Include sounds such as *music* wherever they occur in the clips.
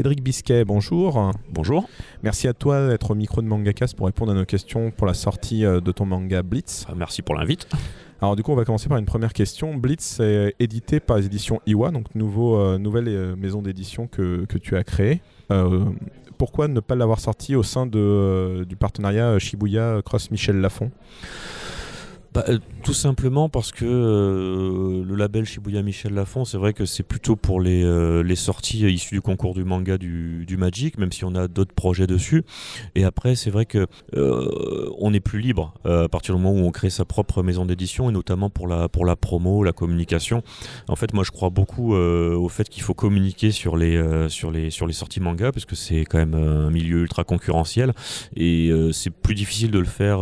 Cédric Bisquet, bonjour. Bonjour. Merci à toi d'être au micro de Mangacast pour répondre à nos questions pour la sortie euh, de ton manga Blitz. Ah, merci pour l'invite. Alors du coup, on va commencer par une première question. Blitz est édité par les éditions Iwa, donc nouveau, euh, nouvelle euh, maison d'édition que, que, tu as créée. Euh, pourquoi ne pas l'avoir sorti au sein de, euh, du partenariat Shibuya Cross Michel Lafon? Bah, euh, tout simplement parce que euh, le label Shibuya Michel Lafon, c'est vrai que c'est plutôt pour les, euh, sorties issues du concours du manga du, Magic, même si on a d'autres projets dessus. Et après, c'est vrai que on est plus libre à partir du moment où on crée sa propre maison d'édition, et notamment pour la, pour la promo, la communication. En fait, moi, je crois beaucoup au fait qu'il faut communiquer sur les, sur, les, sur les sorties manga, parce que c'est quand même un milieu ultra concurrentiel, et c'est plus difficile de le faire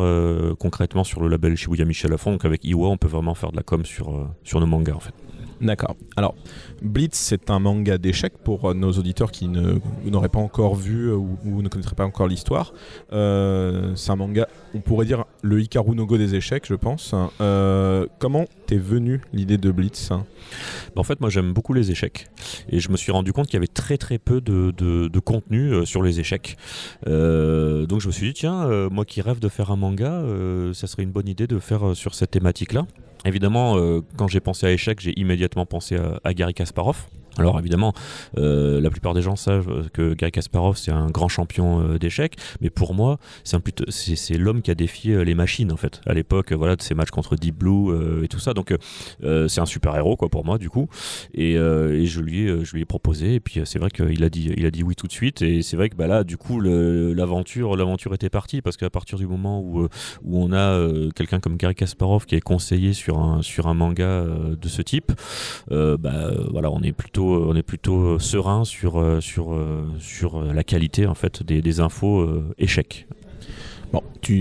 concrètement sur le label Shibuya Michel Lafon. Donc avec Iwa, on peut vraiment faire de la com sur, euh, sur nos mangas, en fait. D'accord. Alors, Blitz, c'est un manga d'échecs pour euh, nos auditeurs qui n'auraient pas encore vu euh, ou, ne connaîtraient pas encore l'histoire. Euh, c'est un manga, on pourrait dire le Hikaru no Go des échecs, je pense. Comment t'es venu l'idée de Blitz Bah, en fait, moi j'aime beaucoup les échecs et je me suis rendu compte qu'il y avait très très peu de, contenu sur les échecs. Donc je me suis dit, tiens, moi qui rêve de faire un manga, ça serait une bonne idée de faire sur cette thématique-là. Évidemment, euh, quand j'ai pensé à échecs, j'ai immédiatement pensé à Gary Kasparov. Alors évidemment, euh, la plupart des gens savent que Gary Kasparov c'est un grand champion euh, d'échecs, mais pour moi c'est l'homme qui a défié euh, les machines en fait à l'époque, voilà de ces matchs contre Deep Blue et tout ça. Donc c'est un super héros quoi pour moi du coup. Et, je lui ai, je lui ai proposé et puis c'est vrai qu'il a dit il a dit oui tout de suite et c'est vrai que bah là du coup l'aventure l'aventure était partie parce qu'à partir du moment où où on a quelqu'un comme Gary Kasparov qui est conseillé sur un sur un manga de ce type bah voilà on est plutôt on est plutôt serein sur euh, sur euh, sur euh, la qualité en fait des, des infos euh, échecs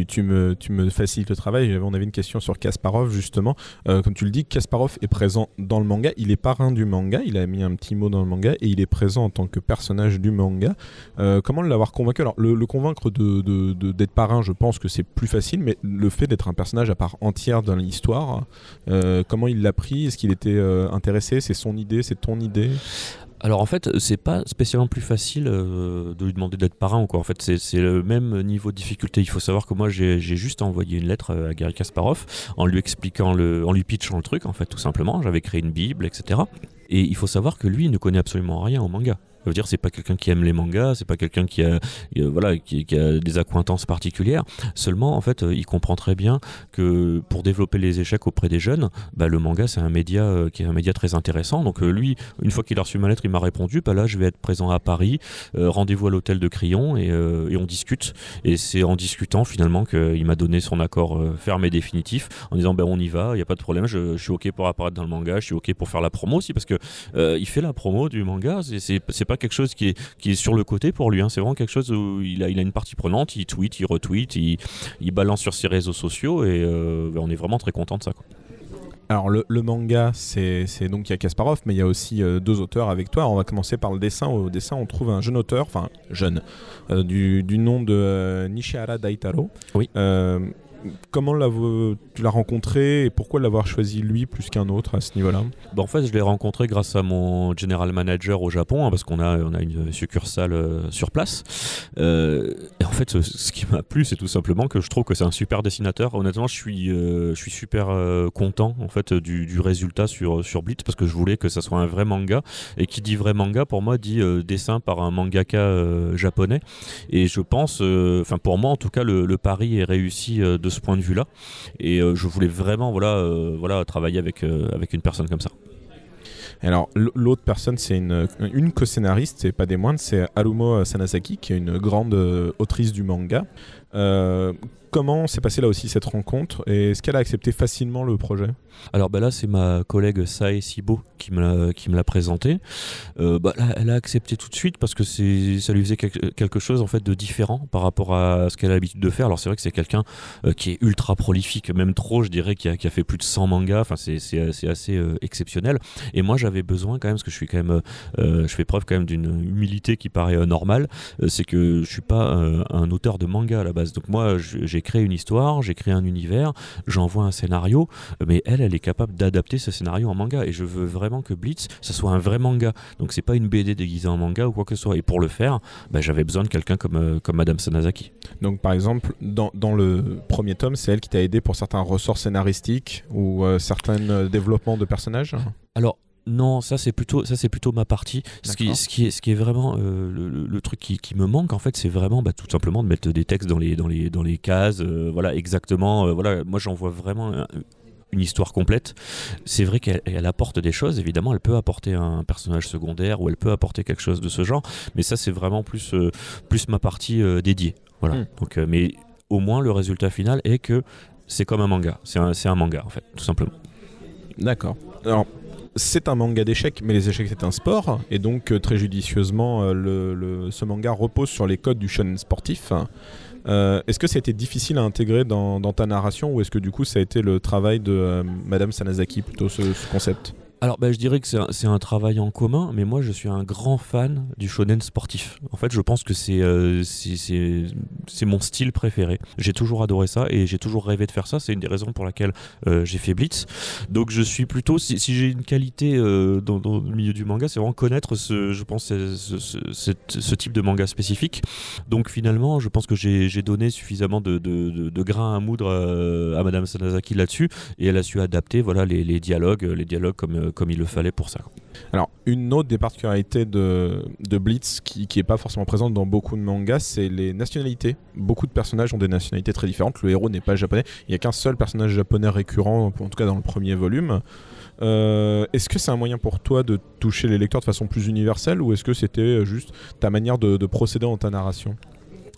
tu, me, facilites le travail. On avait une question sur Kasparov, justement. Euh, comme tu le dis, Kasparov est présent dans le manga. Il est parrain du manga. Il a mis un petit mot dans le manga et il est présent en tant que personnage du manga. Euh, comment l'avoir convaincu? Alors, le, convaincre d'être parrain, je pense que c'est plus facile, mais le fait d'être un personnage à part entière dans l'histoire, euh, comment il l'a pris? Est-ce qu'il était intéressé? C'est son idée? C'est ton idée? Alors en fait, c'est pas spécialement plus facile euh, de lui demander d'être parrain ou quoi. En fait, c'est le même niveau de difficulté. Il faut savoir que moi, j'ai j'ai juste envoyé une lettre euh, à Gary Kasparov en lui expliquant le, en lui pitchant le truc, en fait, tout simplement. J'avais créé une bible, etc. Et il faut savoir que lui, il ne connaît absolument rien au manga. Veut dire, c'est pas quelqu'un qui aime les mangas, c'est pas quelqu'un qui a, euh, voilà, qui, a des accointances particulières. Seulement, en fait, euh, il comprend très bien que pour développer les échecs auprès des jeunes, bah, le manga, c'est un média euh, qui est un média très intéressant. Donc lui, une fois qu'il a reçu ma lettre, il m'a répondu, bah là, je vais être présent à Paris, rendez-vous à l'hôtel de Crillon et, et on discute. Et c'est en discutant finalement qu'il m'a donné son accord ferme et définitif en disant, ben on y va, il y a pas de problème, je, suis ok pour apparaître dans le manga, je suis ok pour faire la promo aussi parce que il fait la promo du manga. C'est- c'est pas quelque chose qui est, qui est sur le côté pour lui. hein. C'est vraiment quelque chose où il a, il a une partie prenante. Il tweet, il retweet, il, il balance sur ses réseaux sociaux et euh, on est vraiment très content de ça. quoi. Alors le, le manga, c'est c'est donc il y a Kasparov, mais il y a aussi euh, deux auteurs avec toi. On va commencer par le dessin. Au dessin, on trouve un jeune auteur, enfin jeune, euh, du, du nom de euh, Nishihara Daitaro. Oui. Comment tu l'as rencontré et pourquoi l'avoir choisi lui plus qu'un autre à ce niveau-là? Bah, en fait, je l'ai rencontré grâce à mon general manager au Japon, hein, parce qu'on a, on a une succursale euh, sur place. Euh, et en fait, ce, qui m'a plu, c'est tout simplement que je trouve que c'est un super dessinateur. Honnêtement, je suis, euh, je suis super content en fait du, résultat sur, sur Blitz, parce que je voulais que ça soit un vrai manga. Et qui dit vrai manga, pour moi, dit dessin par un mangaka japonais. Et je pense, enfin pour moi en tout cas, le, le pari est réussi de ce point de vue-là. Et euh, je voulais vraiment, voilà, euh, voilà, travailler avec, euh, avec une personne comme ça. Alors l'autre personne, c'est une, une co-scénariste, et pas des moindres, c'est Harumo Sanasaki, qui est une grande autrice du manga. Comment s'est passée là aussi cette rencontre et est-ce qu'elle a accepté facilement le projet? Alors bah là c'est ma collègue Sae Sibo qui me l'a présenté. Euh, bah, là, elle a accepté tout de suite parce que ça lui faisait quelque, chose en fait de différent par rapport à ce qu'elle a l'habitude de faire. Alors c'est vrai que c'est quelqu'un euh, qui est ultra prolifique, même trop je dirais, qui a, fait plus de 100 mangas. Enfin c'est assez euh, exceptionnel. Et moi j'avais besoin quand même parce que je fais preuve quand même d'une humilité qui paraît normale. C'est que je suis pas un auteur de manga à la base. Donc moi j'ai j'écris une histoire, j'écris un univers, j'envoie un scénario, mais elle, elle est capable d'adapter ce scénario en manga. Et je veux vraiment que Blitz, ça soit un vrai manga. Donc c'est pas une BD déguisée en manga ou quoi que ce soit. Et pour le faire, bah, j'avais besoin de quelqu'un comme, euh, comme Madame Sanazaki. Donc par exemple, dans, dans le premier tome, c'est elle qui t'a aidé pour certains ressorts scénaristiques ou euh, certains euh, développements de personnages? Alors, non, ça c'est plutôt ça c'est plutôt ma partie. Ce qui, ce qui est ce qui est vraiment euh, le, le- le truc qui, qui me manque en fait, c'est vraiment bah, tout simplement de mettre des textes dans les dans les dans les cases. euh, voilà exactement. euh, voilà, moi j'en vois vraiment un- une histoire complète. C'est vrai qu'elle elle apporte des choses. Évidemment, elle peut apporter un personnage secondaire ou elle peut apporter quelque chose de ce genre. Mais ça c'est vraiment plus euh, plus ma partie euh, dédiée. Voilà. Hmm. Donc, euh, mais au moins le résultat final est que c'est comme un manga. C'est un, c'est un manga en fait, tout simplement. D'accord. Alors, c'est un manga d'échecs, mais les échecs c'est un sport, et donc euh, très judicieusement, euh, ce manga repose sur les codes du shonen sportif. Euh, est-ce que ça a été difficile à intégrer dans, ta narration, ou est-ce que du coup ça a été le travail de Madame Sanazaki plutôt ce concept? Alors, bah, je dirais que c'est un, travail en commun, mais moi, je suis un grand fan du shonen sportif. En fait, je pense que c'est euh, mon style préféré. J'ai toujours adoré ça et j'ai toujours rêvé de faire ça. C'est une des raisons pour laquelle euh, j'ai fait Blitz. Donc, je suis plutôt, si, j'ai une qualité euh, dans, le milieu du manga, c'est vraiment connaître ce, je pense, ce, type de manga spécifique. Donc, finalement, je pense que j'ai donné suffisamment de, grains à moudre euh, à Madame Sanazaki là-dessus et elle a su adapter voilà, les, les dialogues, les dialogues comme, comme il le fallait pour ça. quoi. Alors, une autre des particularités de, de Blitz qui n'est pas forcément présente dans beaucoup de mangas, c'est les nationalités. Beaucoup de personnages ont des nationalités très différentes. Le héros n'est pas japonais. Il n'y a qu'un seul personnage japonais récurrent, en tout cas dans le premier volume. Euh, est-ce que c'est un moyen pour toi de toucher les lecteurs de façon plus universelle ou est-ce que c'était euh, juste ta manière de, de procéder dans ta narration?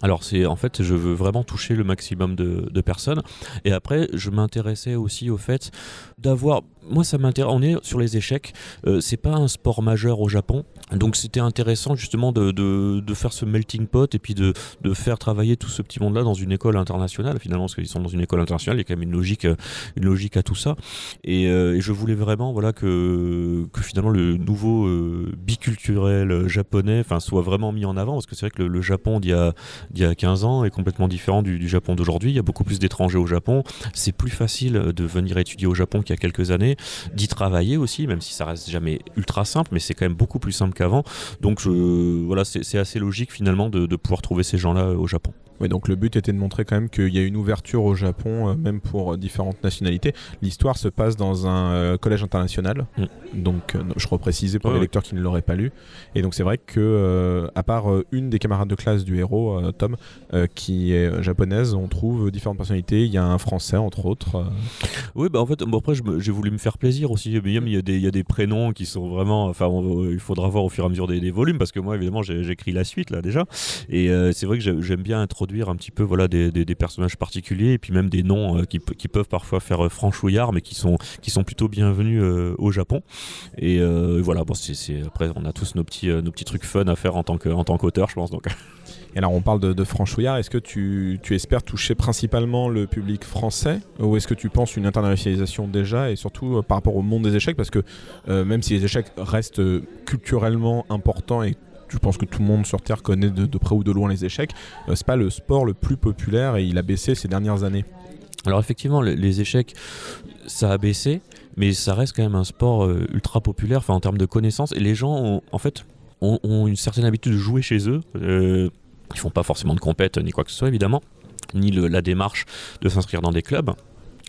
Alors c'est en fait je veux vraiment toucher le maximum de, de personnes et après je m'intéressais aussi au fait d'avoir moi ça m'intéresse on est sur les échecs euh, c'est pas un sport majeur au Japon donc c'était intéressant justement de, de, de faire ce melting pot et puis de, de faire travailler tout ce petit monde là dans une école internationale finalement parce qu'ils sont dans une école internationale il y a quand même une logique euh, une logique à tout ça et, euh, et je voulais vraiment voilà que, que finalement le nouveau euh, biculturel japonais soit vraiment mis en avant parce que c'est vrai que le, Japon d'il y y a 15 ans est complètement différent du Japon d'aujourd'hui. Il y a beaucoup plus d'étrangers au Japon. C'est plus facile de venir étudier au Japon qu'il y a quelques années, d'y travailler aussi, même si ça reste jamais ultra simple, mais c'est quand même beaucoup plus simple qu'avant. Donc voilà, c'est assez logique finalement de, de pouvoir trouver ces gens-là au Japon. Oui, donc le but était de montrer quand même qu'il y a une ouverture au Japon, euh, même pour euh, différentes nationalités. L'histoire se passe dans un euh, collège international, Mm. donc je reprécisais pour Ouais, les lecteurs qui ne l'auraient pas lu. Et donc c'est vrai que, à part une des camarades de classe du héros, Tom, qui est japonaise, on trouve différentes personnalités. Il y a un français entre autres. Oui, bah en fait, bon, après, j'ai voulu me faire plaisir aussi. Il y, a des, il y a des prénoms qui sont vraiment. Enfin, on- il faudra voir au fur et à mesure des, des volumes, parce que moi, évidemment, j'écris la suite là déjà. Et c'est vrai que j'ai- j'aime bien introduire un petit peu voilà, des, personnages particuliers, et puis même des noms euh, qui, pe- qui peuvent parfois faire euh, franchouillard, mais qui sont, qui sont plutôt bienvenus euh, au Japon. Et voilà, bon, c'est après, on a tous nos petits, nos petits trucs fun à faire en tant que- en tant qu'auteur, je pense. Donc. Et alors on parle de, de franchouillard. Est-ce que tu, tu espères toucher principalement le public français ou est-ce que tu penses une internationalisation déjà et surtout par rapport au monde des échecs? Parce que même si les échecs restent culturellement importants et je pense que tout le monde sur Terre connaît de, près ou de loin les échecs, euh, c'est pas le sport le plus populaire et il a baissé ces dernières années. Alors effectivement, le- les échecs, ça a baissé, mais ça reste quand même un sport euh, ultra populaire, en termes de connaissances. Et les gens, ont, en fait, ont, une certaine habitude de jouer chez eux. Euh, ils font pas forcément de compète ni quoi que ce soit, évidemment, ni la démarche de s'inscrire dans des clubs.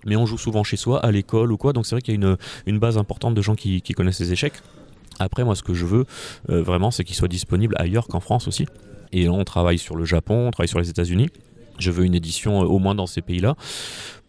Mais on joue souvent chez soi, à l'école ou quoi. Donc c'est vrai qu'il y a une, base importante de gens qui connaissent les échecs. Après, moi, ce que je veux euh, vraiment, c'est qu'ils soient disponibles ailleurs qu'en France aussi. Et on travaille sur le Japon, on travaille sur les États-Unis. Je veux une édition euh, au moins dans ces pays-là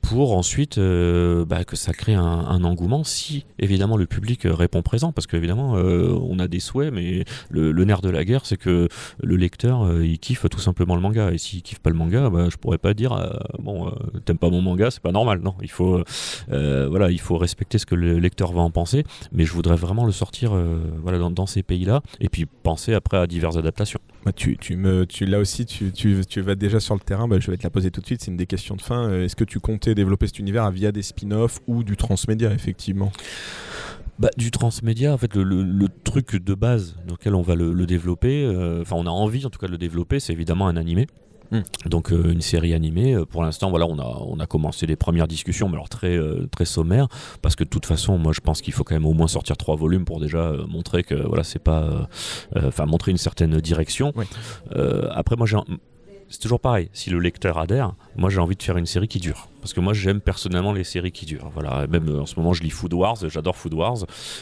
pour ensuite euh, bah, que ça crée un, engouement si évidemment le public euh, répond présent parce qu'évidemment euh, on a des souhaits mais le, nerf de la guerre c'est que le lecteur il kiffe tout simplement le manga et s'il kiffe pas le manga bah, je pourrais pas dire bon t'aimes pas mon manga c'est pas normal non il faut voilà il faut respecter ce que le lecteur va en penser mais je voudrais vraiment le sortir voilà dans, ces pays là et puis penser après à diverses adaptations Bah, tu, tu me, tu, là aussi, tu, tu, tu vas déjà sur le terrain. Bah, je vais te la poser tout de suite. C'est une des questions de fin. Est-ce que tu comptais développer cet univers via des spin-offs ou du transmédia, effectivement Bah, du transmédia, en fait, le, le- le truc de base dans lequel on va le, le développer, euh, enfin, on a envie en tout cas de le développer, c'est évidemment un animé. Hmm. Donc euh, une série animée. Euh, pour l'instant, voilà, on a, on a commencé les premières discussions, mais alors très, euh, très sommaires, parce que de toute façon, moi, je pense qu'il faut quand même au moins sortir trois volumes pour déjà montrer que voilà, c'est pas, enfin, montrer une certaine direction. après, moi, j'ai c'est toujours pareil. Si le lecteur adhère, moi j'ai envie de faire une série qui dure. Parce que moi j'aime personnellement les séries qui durent. Voilà, même euh, en ce moment je lis Food Wars, j'adore Food Wars.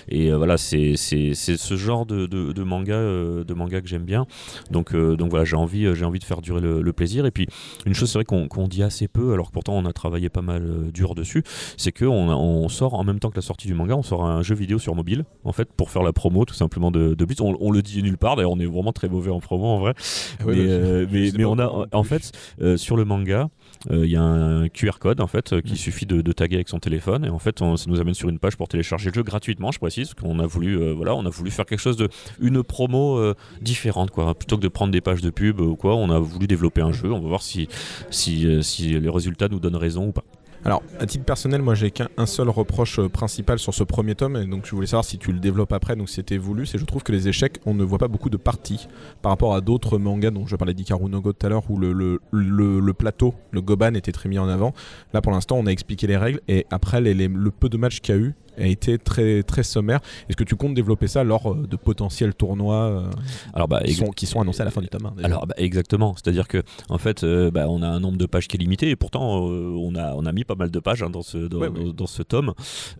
Et euh, voilà, c'est ce genre de, de, manga, euh, de manga que j'aime bien. Donc, donc voilà, j'ai envie, j'ai envie de faire durer le, plaisir. Et puis une chose, c'est vrai qu'on dit assez peu, alors que pourtant on a travaillé pas mal dur dessus, c'est qu'on on sort en même temps que la sortie du manga, on sort un jeu vidéo sur mobile, en fait, pour faire la promo tout simplement de, de Blitz. On, le dit nulle part, d'ailleurs on est vraiment très mauvais en promo en vrai. Ah mais, mais, mais on a en fait, sur le manga, il y a un QR code en fait euh, qui mm. suffit de, taguer avec son téléphone. Et en fait ça nous amène sur une page pour télécharger le jeu gratuitement je précise qu'on a voulu voilà on a voulu faire quelque chose de une promo différente quoi. Plutôt que de prendre des pages de pub ou quoi on a voulu développer un jeu. On va voir si si, si les résultats nous donnent raison ou pas alors, à titre personnel, moi j'ai qu'un seul reproche euh, principal sur ce premier tome, et donc je voulais savoir si tu le développes après, donc c'était voulu, c'est je trouve que les échecs, on ne voit pas beaucoup de parties par rapport à d'autres mangas dont je parlais d'Ikaru no Go tout à l'heure, où le, plateau, le Goban était très mis en avant. Là pour l'instant, on a expliqué les règles, et après les, le peu de matchs qu'il y a eu, a été très, très sommaire. Est-ce que tu comptes développer ça lors euh, de potentiels tournois euh, Alors bah, qui, sont, qui, sont, annoncés à la fin du tome 1 Alors bah, exactement, c'est-à-dire que en fait, euh, bah, on a un nombre de pages qui est limité et pourtant on, a, on a mis pas mal de pages hein, dans, ce, dans, ce tome.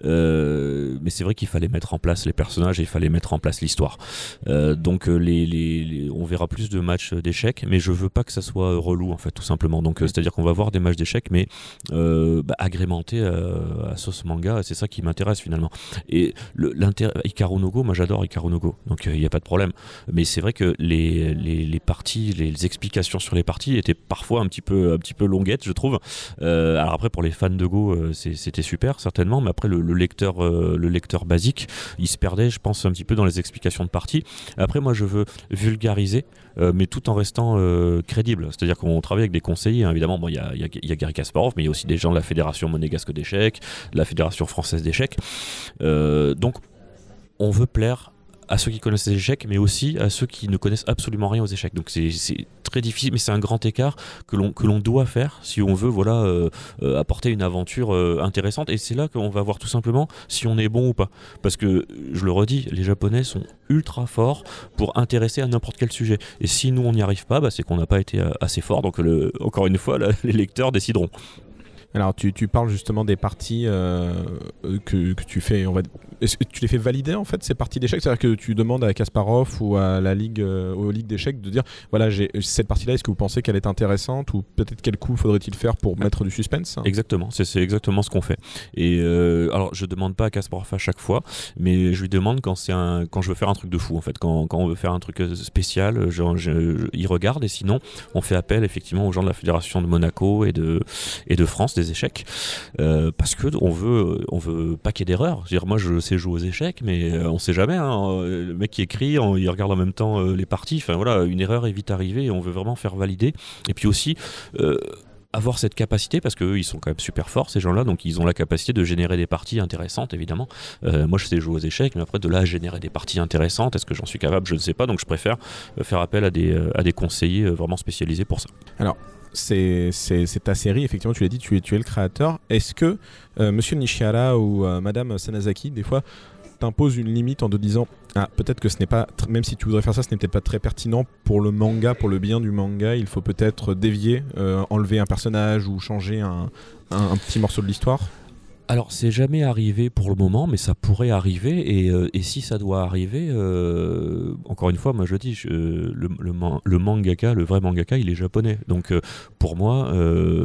mais c'est vrai qu'il fallait mettre en place les personnages et il fallait mettre en place l'histoire. donc les, les, on verra plus de matchs d'échecs, mais je veux pas que ça soit relou en fait, tout simplement. Donc c'est-à-dire qu'on va voir des matchs d'échecs, mais bah, agrémentés à sauce manga. C'est ça qui m'intéresse finalement. Et l'intérêt Ikaru no Go, moi j'adore Ikaru no Go, donc il euh, n'y a pas de problème. Mais c'est vrai que les, les, parties, les, explications sur les parties étaient parfois un petit peu, un petit peu longuettes, je trouve. Euh, alors après, pour les fans de Go, euh, c'était super certainement, mais après le, lecteur, le lecteur basique, il se perdait, je pense, un petit peu dans les explications de parties. Après, moi je veux vulgariser, mais tout en restant crédible. C'est-à-dire qu'on travaille avec des conseillers, hein. évidemment. Il y, a, y, a, Gary Kasparov, mais il y a aussi des gens de la Fédération monégasque d'échecs, la Fédération française d'échecs. Euh, donc, on veut plaire à ceux qui connaissent les échecs, mais aussi à ceux qui ne connaissent absolument rien aux échecs. Donc c'est très difficile, mais c'est un grand écart que l'on doit faire si on veut voilà euh, euh, apporter une aventure intéressante. Et c'est là qu'on va voir tout simplement si on est bon ou pas. Parce que je le redis, les Japonais sont ultra forts pour intéresser à n'importe quel sujet. Et si nous on n'y arrive pas, bah, c'est qu'on n'a pas été assez fort. Donc encore une fois, *laughs* les lecteurs décideront. Alors, tu, tu, parles justement des parties euh, que, que, tu fais. On va, est-ce que tu les fais valider en fait ces parties d'échecs? C'est-à-dire que tu demandes à Kasparov ou à la ligue, euh, aux ligues d'échecs de dire voilà, j'ai cette partie-là. Est-ce que vous pensez qu'elle est intéressante ou peut-être quel coup faudrait-il faire pour mettre du suspense? Exactement, c'est, exactement ce qu'on fait. Et euh, alors, je demande pas à Kasparov à chaque fois, mais je lui demande quand c'est un, quand je veux faire un truc de fou en fait, quand, quand on veut faire un truc spécial, il regarde et sinon on fait appel effectivement aux gens de la fédération de Monaco et de et de France des échecs euh, parce que on veut on veut pas qu'il y ait d'erreurs. Moi je sais jouer aux échecs mais euh, on sait jamais. Hein. Le mec qui écrit, il regarde en même temps euh, les parties. Enfin voilà, une erreur est vite arrivée et on veut vraiment faire valider. Et puis aussi avoir cette capacité parce qu'eux ils sont quand même super forts ces gens-là donc ils ont la capacité de générer des parties intéressantes évidemment moi je sais jouer aux échecs mais après de là générer des parties intéressantes est-ce que j'en suis capable? Je ne sais pas donc je préfère faire appel à des, à des conseillers vraiment spécialisés pour ça alors c'est ta série, effectivement, tu l'as dit, tu es, le créateur. Est-ce que euh, Monsieur ou euh, Madame Sanazaki, des fois, t'impose une limite en te disant ah, peut-être que ce n'est pas, même si tu voudrais faire ça, ce n'est peut-être pas très pertinent pour le manga, pour le bien du manga, il faut peut-être dévier, euh, enlever un personnage ou changer un petit morceau de l'histoire? Alors, c'est jamais arrivé pour le moment, mais ça pourrait arriver. Et, euh, si ça doit arriver, euh, encore une fois, moi je dis, le, mangaka, le vrai mangaka, il est japonais. Donc, euh, pour moi,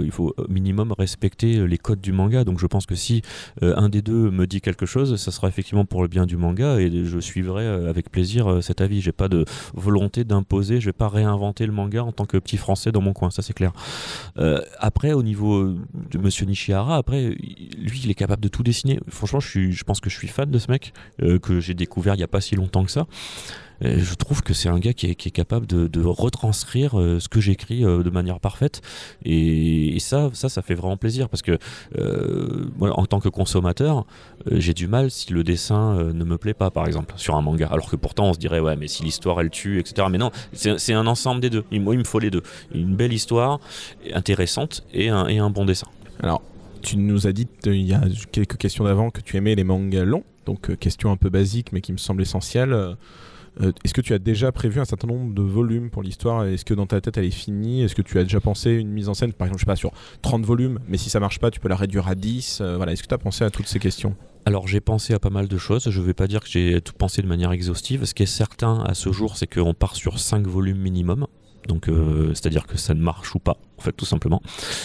il faut minimum respecter les codes du manga. Donc, je pense que si un des deux me dit quelque chose, ça sera effectivement pour le bien du manga et je suivrai avec plaisir cet avis. J'ai pas de volonté d'imposer, je vais pas réinventer le manga en tant que petit français dans mon coin, ça c'est clair. après, au niveau de Monsieur Nishihara, après, lui, il est capable de tout dessiner. Franchement, je, pense que je suis fan de ce mec, que j'ai découvert il n'y a pas si longtemps que ça. je trouve que c'est un gars qui est, capable de, retranscrire ce que j'écris de manière parfaite. Et, ça, ça, fait vraiment plaisir parce que en tant que consommateur, j'ai du mal si le dessin ne me plaît pas, par exemple, sur un manga. Alors que pourtant, on se dirait, ouais, mais si l'histoire elle tue, etc. Mais non, c'est un ensemble des deux. Moi, il me faut les deux. Une belle histoire, intéressante, et et un bon dessin. Alors, tu nous as dit il y a quelques questions d'avant que tu aimais les mangas longs, donc euh, question un peu basique mais qui me semble essentielle. Euh, euh, est-ce que tu as déjà prévu un certain nombre de volumes pour l'histoire? Est-ce que dans ta tête elle est finie? Est-ce que tu as déjà pensé une mise en scène, par exemple, je sais pas, sur 30 volumes, mais si ça marche pas, tu peux la réduire à 10 Voilà, est-ce que tu as pensé à toutes ces questions? Alors j'ai pensé à pas mal de choses, je ne vais pas dire que j'ai tout pensé de manière exhaustive. Ce qui est certain à ce jour, c'est qu'on part sur 5 volumes minimum. Donc, euh, c'est-à-dire que ça ne marche ou pas, en fait, tout simplement.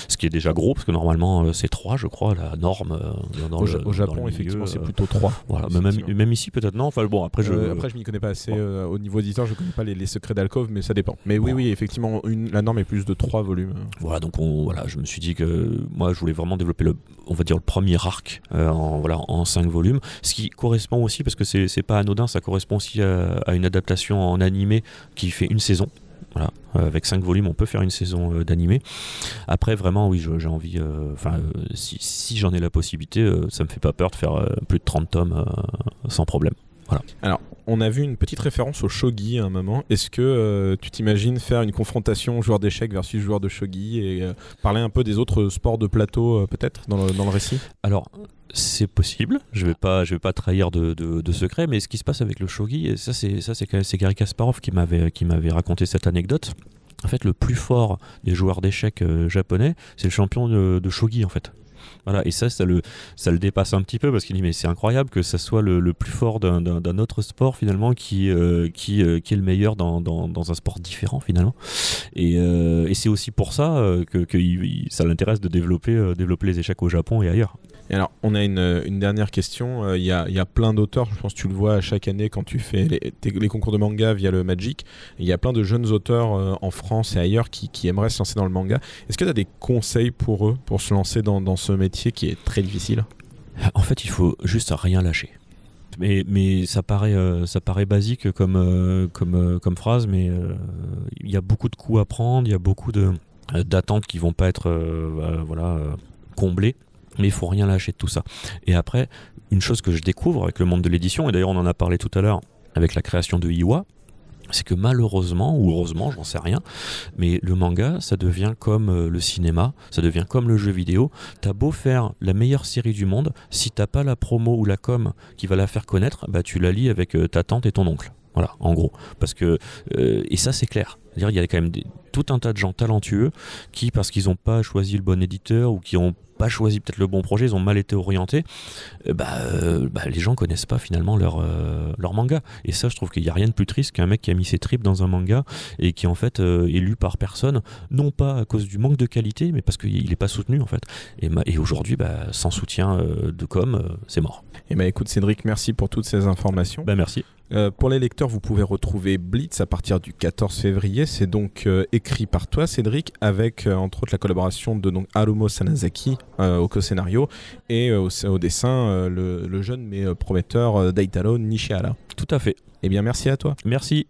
Ce qui est déjà gros, parce que normalement, euh, c'est 3, je crois, la norme. Euh, au, Japon, effectivement, c'est plutôt 3. Voilà, même, même, ici, peut-être non. Enfin, bon, après, je. après, je m'y connais pas assez. au niveau éditeur, je connais pas les, secrets d'Alcove, mais ça dépend. Mais oui, oui, effectivement, une, la norme est plus de 3 volumes. Voilà, donc on, voilà, je me suis dit que moi, je voulais vraiment développer le, on va dire, le premier arc en, voilà, en 5 volumes. Ce qui correspond aussi, parce que c'est pas anodin, ça correspond aussi à, à une adaptation en animé qui fait une saison. Voilà. Euh, avec 5 volumes, on peut faire une saison euh, d'animé. Après, vraiment, oui, j'ai envie. Euh, enfin, si, j'en ai la possibilité, ça me fait pas peur de faire plus de 30 tomes sans problème. Voilà. On a vu une petite référence au shogi à un moment. Est-ce que tu t'imagines faire une confrontation joueur d'échecs versus joueur de shogi et parler un peu des autres sports de plateau peut-être dans le, dans le récit? Alors, c'est possible. Je vais pas, je vais pas trahir de, de, secret, mais ce qui se passe avec le shogi, ça c'est ça c'est Gary Kasparov qui m'avait qui m'avait raconté cette anecdote. En fait, le plus fort des joueurs d'échecs euh, japonais, c'est le champion de, shogi en fait. Voilà, et ça, ça le, ça le dépasse un petit peu parce qu'il dit mais c'est incroyable que ça soit le, plus fort d'un autre sport finalement qui, euh, euh, est le meilleur dans, un sport différent finalement. Et, et c'est aussi pour ça que, ça l'intéresse de développer les échecs au Japon et ailleurs alors, on a une, dernière question. Euh, il y, a, plein d'auteurs, je pense que tu le vois chaque année quand tu fais les, concours de manga via le Magic. Il y a plein de jeunes auteurs euh, en France et ailleurs qui, aimeraient se lancer dans le manga. Est-ce que tu as des conseils pour eux pour se lancer dans, ce métier qui est très difficile? En fait, il faut juste rien lâcher. Mais, ça, paraît, euh, basique comme, phrase, mais il y a beaucoup de coups à prendre, il y a beaucoup d'attentes qui vont pas être comblées mais il faut rien lâcher de tout ça. Et après, une chose que je découvre avec le monde de l'édition, et d'ailleurs on en a parlé tout à l'heure avec la création de Iwa, c'est que malheureusement, ou heureusement, j'en sais rien, mais le manga, ça devient comme euh, le cinéma, ça devient comme le jeu vidéo. T'as beau faire la meilleure série du monde, si t'as pas la promo ou la com qui va la faire connaître, bah tu la lis avec euh, ta tante et ton oncle. Voilà, en gros. Parce que, euh, et ça c'est clair. Il y a quand même tout un tas de gens talentueux qui, parce qu'ils n'ont pas choisi le bon éditeur ou qui ont pas choisi peut-être le bon projet, ils ont mal été orientés, euh, bah, euh, bah, les gens connaissent pas finalement leur, euh, leur manga. Et ça, je trouve qu'il n'y a rien de plus triste qu'un mec qui a mis ses tripes dans un manga et qui en fait est lu par personne, non pas à cause du manque de qualité, mais parce qu'il n'est pas soutenu en fait. Et, et aujourd'hui, bah, sans soutien de com, c'est mort. Et bah écoute Cédric, merci pour toutes ces informations. Bah merci. Pour les lecteurs, vous pouvez retrouver Blitz à partir du 14 février. C'est donc euh, écrit par toi, Cédric, avec euh, entre autres la collaboration de donc, Harumo Sanazaki au co-scénario et au, dessin le, le, jeune mais prometteur Daitaro Nishihara. Tout à fait. Eh bien, merci à toi. Merci.